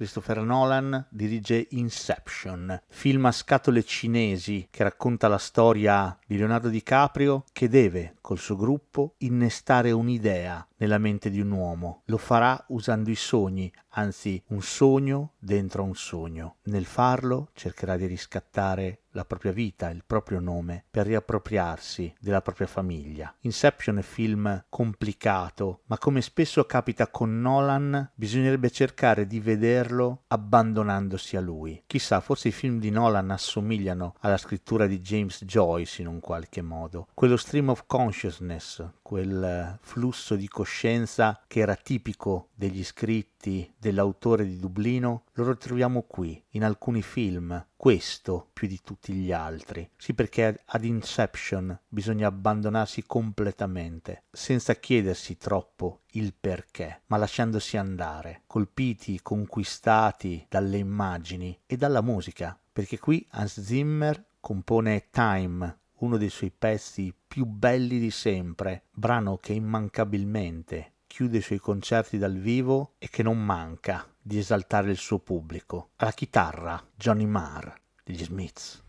Christopher Nolan dirige Inception, film a scatole cinesi che racconta la storia di Leonardo DiCaprio che deve, col suo gruppo, innestare un'idea nella mente di un uomo. Lo farà usando i sogni, anzi un sogno dentro a un sogno. Nel farlo cercherà di riscattare la propria vita, il proprio nome, per riappropriarsi della propria famiglia. Inception è film complicato, ma come spesso capita con Nolan, bisognerebbe cercare di vederlo abbandonandosi a lui. Chissà, forse i film di Nolan assomigliano alla scrittura di James Joyce in un qualche modo. Quello stream of consciousness, quel flusso di coscienza che era tipico degli scritti dell'autore di Dublino, lo ritroviamo qui, in alcuni film, questo più di tutti gli altri. Sì, perché ad Inception bisogna abbandonarsi completamente, senza chiedersi troppo il perché, ma lasciandosi andare, colpiti, conquistati dalle immagini e dalla musica, perché qui Hans Zimmer compone Time, uno dei suoi pezzi più belli di sempre, brano che immancabilmente chiude i suoi concerti dal vivo e che non manca di esaltare il suo pubblico. Alla chitarra Johnny Marr degli Smiths.